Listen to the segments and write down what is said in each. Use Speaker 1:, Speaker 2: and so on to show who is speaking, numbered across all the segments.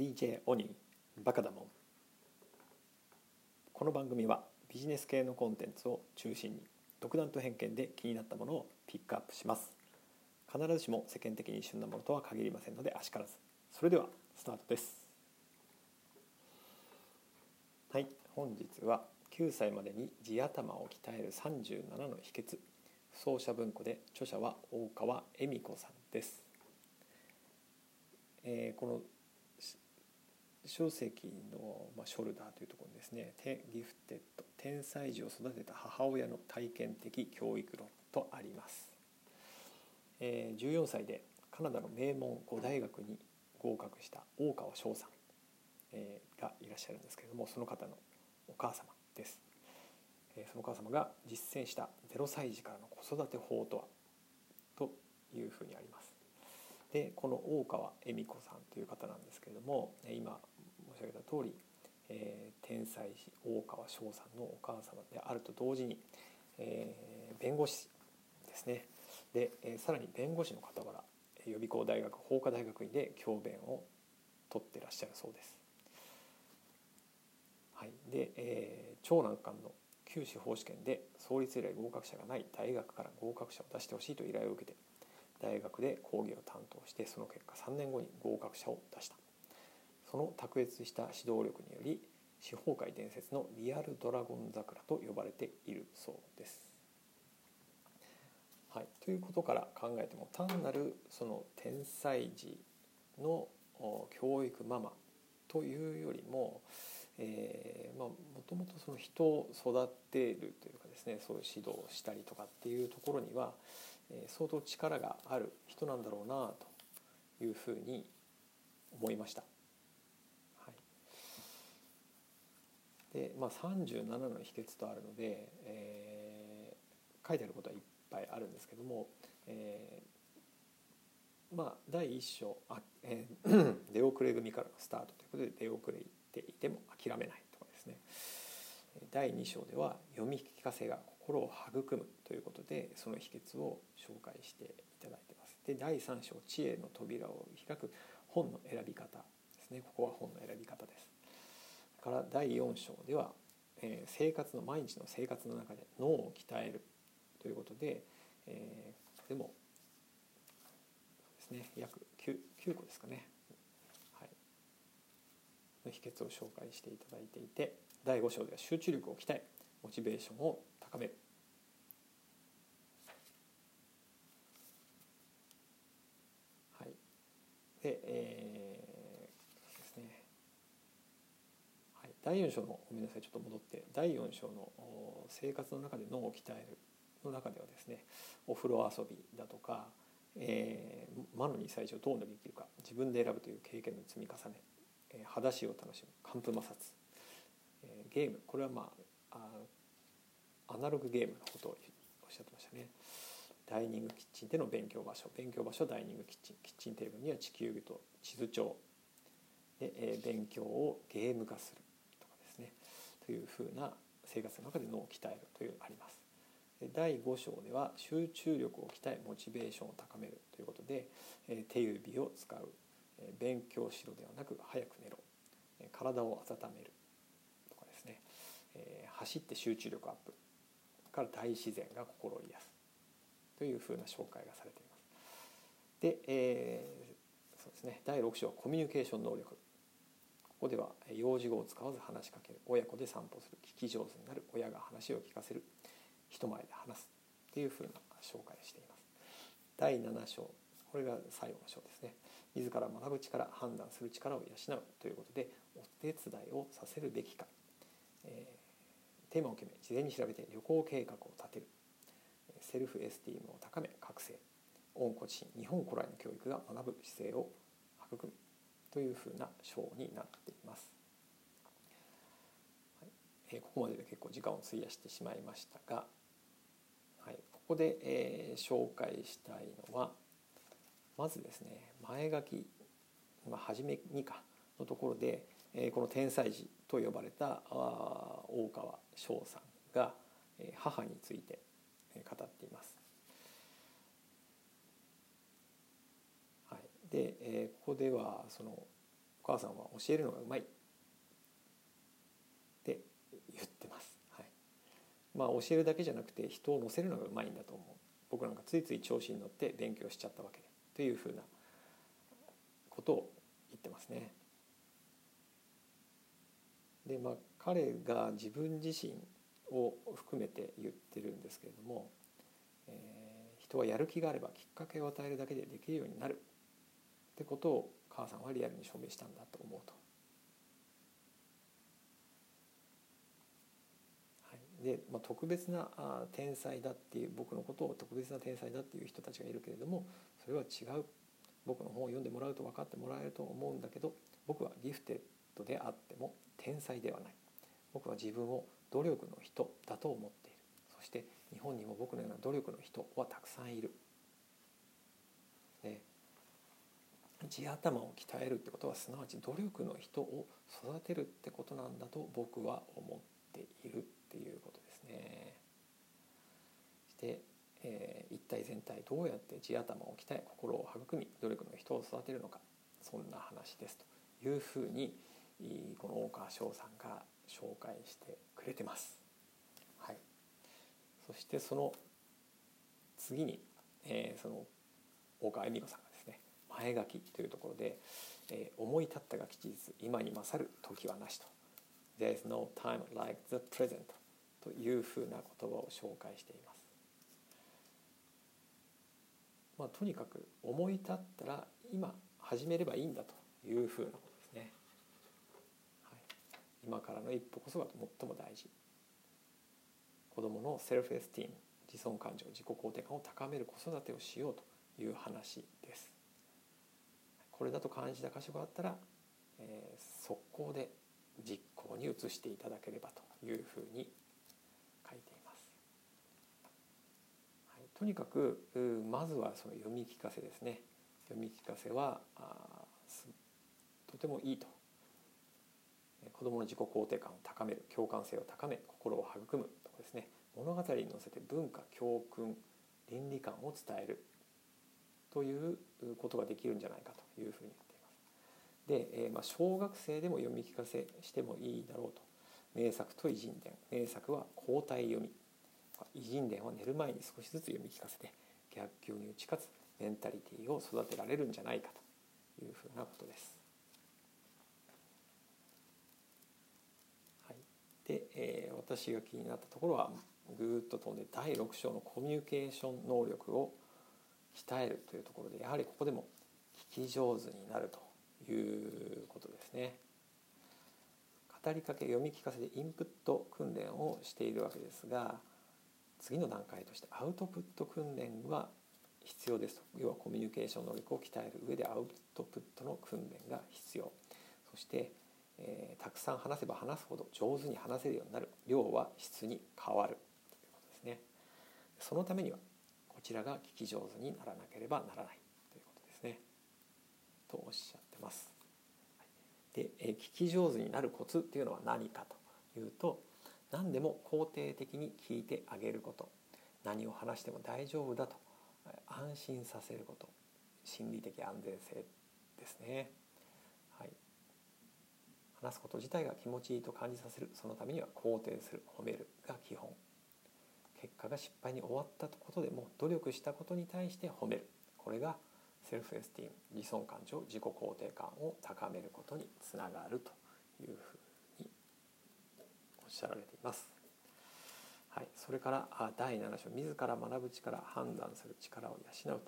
Speaker 1: DJ オニーバカだもん。この番組はビジネス系のコンテンツを中心に独断と偏見で気になったものをピックアップします。必ずしも世間的に旬なものとは限りませんのであしからず。それではスタートです。はい。本日は9歳までに地頭を鍛える37の秘訣。奏者文庫で著者は大川恵美子さんです。えー、この小石の、まあ、ショルダーというところにですね「ギフテッド天才児を育てた母親の体験的教育論」とあります、えー、14歳でカナダの名門5大学に合格した大川翔さん、えー、がいらっしゃるんですけれどもその方のお母様です、えー、そのお母様が実践した0歳児からの子育て法とは？というふうにあります。でこの大川恵美子さんという方なんですけれども今申し上げた通り、えー、天才児大川翔さんのお母様であると同時に、えー、弁護士ですねで、えー、さらに弁護士の傍ら予備校大学法科大学院で教鞭を取ってらっしゃるそうです。はい、で、えー、長男官の旧司法試験で創立以来合格者がない大学から合格者を出してほしいと依頼を受けて大学で講義を担当してその結果3年後に合格者を出したその卓越した指導力により司法界伝説のリアルドラゴン桜と呼ばれているそうです。はい、ということから考えても単なるその天才児の教育ママというよりも、えー、まあ、もともとその人を育てるというかですねそういう指導をしたりとかっていうところには、相当力がある人なんだろうなというふうに思いました。はい、で、まあ、37の秘訣とあるので、えー、書いてあることはいっぱいあるんですけども、えー、まあ第一章あ、えー、出遅れ組からのスタートということで出遅れていても諦めないとかですね第2章では読み聞かせが心を育むということでその秘訣を紹介していただいてます。で第3章「知恵の扉を開く本の選び方」ですねここは本の選び方です。から第4章では、えー、生活の毎日の生活の中で脳を鍛えるということで、えー、でもですね約 9, 9個ですかね、はい、の秘訣を紹介していただいていて第5章では集中力を鍛えモチベーションを高める。はい。でえー、ですね。はい。第4章のごめんなさいちょっと戻って。第4章の生活の中で脳を鍛えるの中ではですねお風呂遊びだとか、えー、魔の2歳児をどう乗り切るか自分で選ぶという経験の積み重ね、えー、裸足を楽しむ寒風摩擦、ゲームこれはまあアナログゲームのことをおっしゃってましたね。ダイニングキッチンでの勉強場所。勉強場所ダイニングキッチン。キッチンテーブルには地球儀と地図帳。で、えー、勉強をゲーム化するとかですね。というふうな生活の中で脳を鍛えるというあります。第5章では集中力を鍛えモチベーションを高める。ということで、えー、手指を使う、えー、勉強しろではなく早く寝ろ、体を温める、えー、走って集中力アップから大自然が心を癒すというふうな紹介がされています。で、えー、そうですね第6章はコミュニケーション能力ここでは幼児語を使わず話しかける親子で散歩する聞き上手になる親が話を聞かせる人前で話すっていうふうな紹介をしています。第7章これが最後の章ですね自ら学ぶ力判断する力を養うということでお手伝いをさせるべきか、えテーマを決め事前に調べて旅行計画を立てる。セルフエスティームを高め覚醒。温故知新日本古来の教育が学ぶ姿勢を育むというふうな章になっています。はい。えー、ここまでで結構時間を費やしてしまいましたが、はい、ここで、えー、紹介したいのはまずですね前書き、まあ、初めにかのところでこの天才児と呼ばれた大川翔さんが母について語っています。はい、でここではそのお母さんは教えるのがうまい。って言ってます、はい、まあ教えるだけじゃなくて人を乗せるのがうまいんだと思う。僕なんかついつい調子に乗って勉強しちゃったわけで。というふうなことを言ってますね。でまあ彼が自分自身を含めて言ってるんですけれども、えー、人はやる気があればきっかけを与えるだけでできるようになるってことを母さんはリアルに証明したんだと思うと。はい、で、まあ、特別な天才だっていう僕のことを特別な天才だっていう人たちがいるけれどもそれは違う。僕の本を読んでもらうと分かってもらえると思うんだけど僕はギフテッドであっても天才ではない。僕は自分を努力の人だと思っているそして日本にも僕のような努力の人はたくさんいる。地頭を鍛えるってことはすなわち努力の人を育てるってことなんだと僕は思っているっていうことですね。して、えー、一体全体どうやって地頭を鍛え心を育み努力の人を育てるのかそんな話ですというふうにこの大川翔さんが紹介してくれてます。はい、そしてその次に、えー、その大川恵美子さんがですね前書きというところで、えー、思い立ったが吉日今に勝る時はなしと There is no time like the present というふうな言葉を紹介しています。まあ、とにかく思い立ったら今始めればいいんだというふうなこと今からの一歩こそが最も大事。子どものセルフエスティーム自尊感情自己肯定感を高める子育てをしようという話です。これだと感じた箇所があったら、えー、速攻で実行に移していただければというふうに書いています、はい、とにかくまずはその読み聞かせですね。読み聞かせはあとてもいいと子どもの自己肯定感を高める共感性を高め心を育むとかですね。物語に乗せて文化教訓倫理観を伝える。ということができるんじゃないかというふうに言っています。で、えー、まあ、小学生でも読み聞かせしてもいいだろうと。名作と偉人伝。名作は交代読み。偉人伝は寝る前に少しずつ読み聞かせて逆境に打ち勝つメンタリティーを育てられるんじゃないかというふうなことです。で、えー、私が気になったところはぐっと飛んで第6章のコミュニケーション能力を鍛えるというところでやはりここでも聞き上手になるということですね。語りかけ読み聞かせでインプット訓練をしているわけですが次の段階としてアウトプット訓練は必要ですと要はコミュニケーション能力を鍛える上でアウトプットの訓練が必要そしてえー、たくさん話せば話すほど上手に話せるようになる。量は質に変わる。ということですね。そのためにはこちらが聞き上手にならなければならない。ということですね。とおっしゃってます。で、えー、聞き上手になるコツっていうのは何かというと何でも肯定的に聞いてあげること。何を話しても大丈夫だと。安心させること。心理的安全性ですね。話すこと自体が気持ちいいと感じさせる。そのためには肯定する。褒めるが基本。結果が失敗に終わったことでも努力したことに対して褒める。これがセルフエスティーム自尊感情自己肯定感を高めることにつながるというふうにおっしゃられています。はい、それから第7章自ら学ぶ力判断する力を養う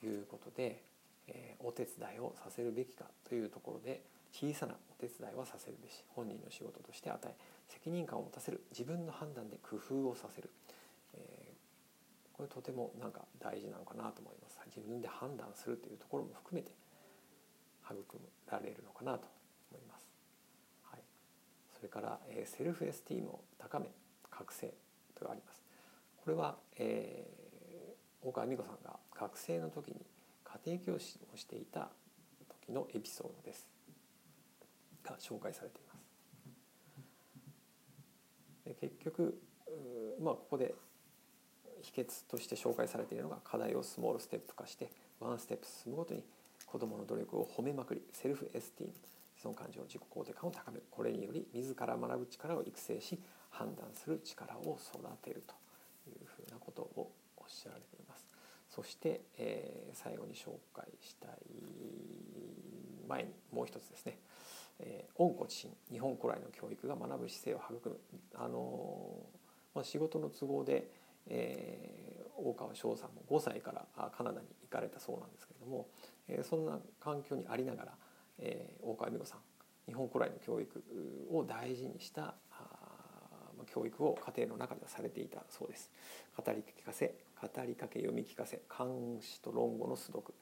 Speaker 1: ということで、えー、お手伝いをさせるべきかというところで小さなお手伝いはさせるべし本人の仕事として与え責任感を持たせる自分の判断で工夫をさせる、えー、これとてもなんか大事なのかなと思います。自分で判断するというところも含めて育られるのかなと思います、はい、それから、えー、セルフエスティームを高め覚醒とあります。これは、えー、大川美子さんが学生の時に家庭教師をしていた時のエピソードです。が紹介されています。で結局まあここで秘訣として紹介されているのが課題をスモールステップ化してワンステップ進むごとに子どもの努力を褒めまくりセルフエスティーム自尊感情自己肯定感を高めるこれにより自ら学ぶ力を育成し判断する力を育てるというふうなことをおっしゃられていますそして、えー、最後に紹介したい前にもう一つですね。えー、温故知新日本古来の教育が学ぶ姿勢を育む、あのー、まあ、仕事の都合で、えー、大川翔さんも5歳からカナダに行かれたそうなんですけれども、えー、そんな環境にありながら、えー、大川美子さん日本古来の教育を大事にした教育を家庭の中ではされていたそうです。語り聞かせ語りかけ読み聞かせ漢詩と論語の素読、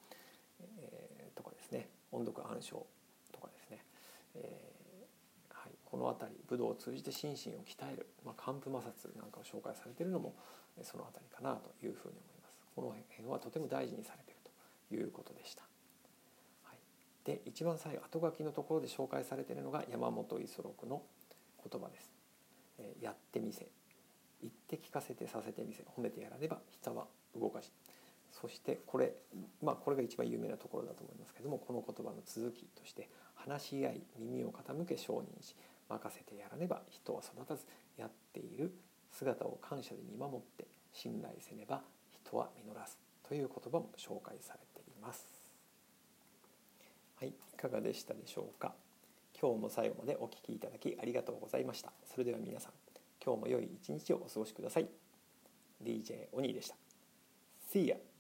Speaker 1: 音読暗唱とかですね、えーはい、この辺り武道を通じて心身を鍛える、まあ、寒風摩擦なんかを紹介されているのもその辺りかなというふうに思います。この辺はとても大事にされているということでした、はい、で一番最後後書きのところで紹介されているのが山本五十六の言葉です。えやってみせ。言って聞かせてさせてみせ。褒めてやらねば人は動かし。そしてこれまあこれが一番有名なところだと思いますけどもこの言葉の続きとして話し合い耳を傾け承認し任せてやらねば人は育たずやっている姿を感謝で見守って信頼せねば人は実らずという言葉も紹介されています。はい、いかがでしたでしょうか？今日も最後までお聴きいただきありがとうございました。それでは皆さん、今日も良い一日をお過ごしください。DJ オニーでした。See ya!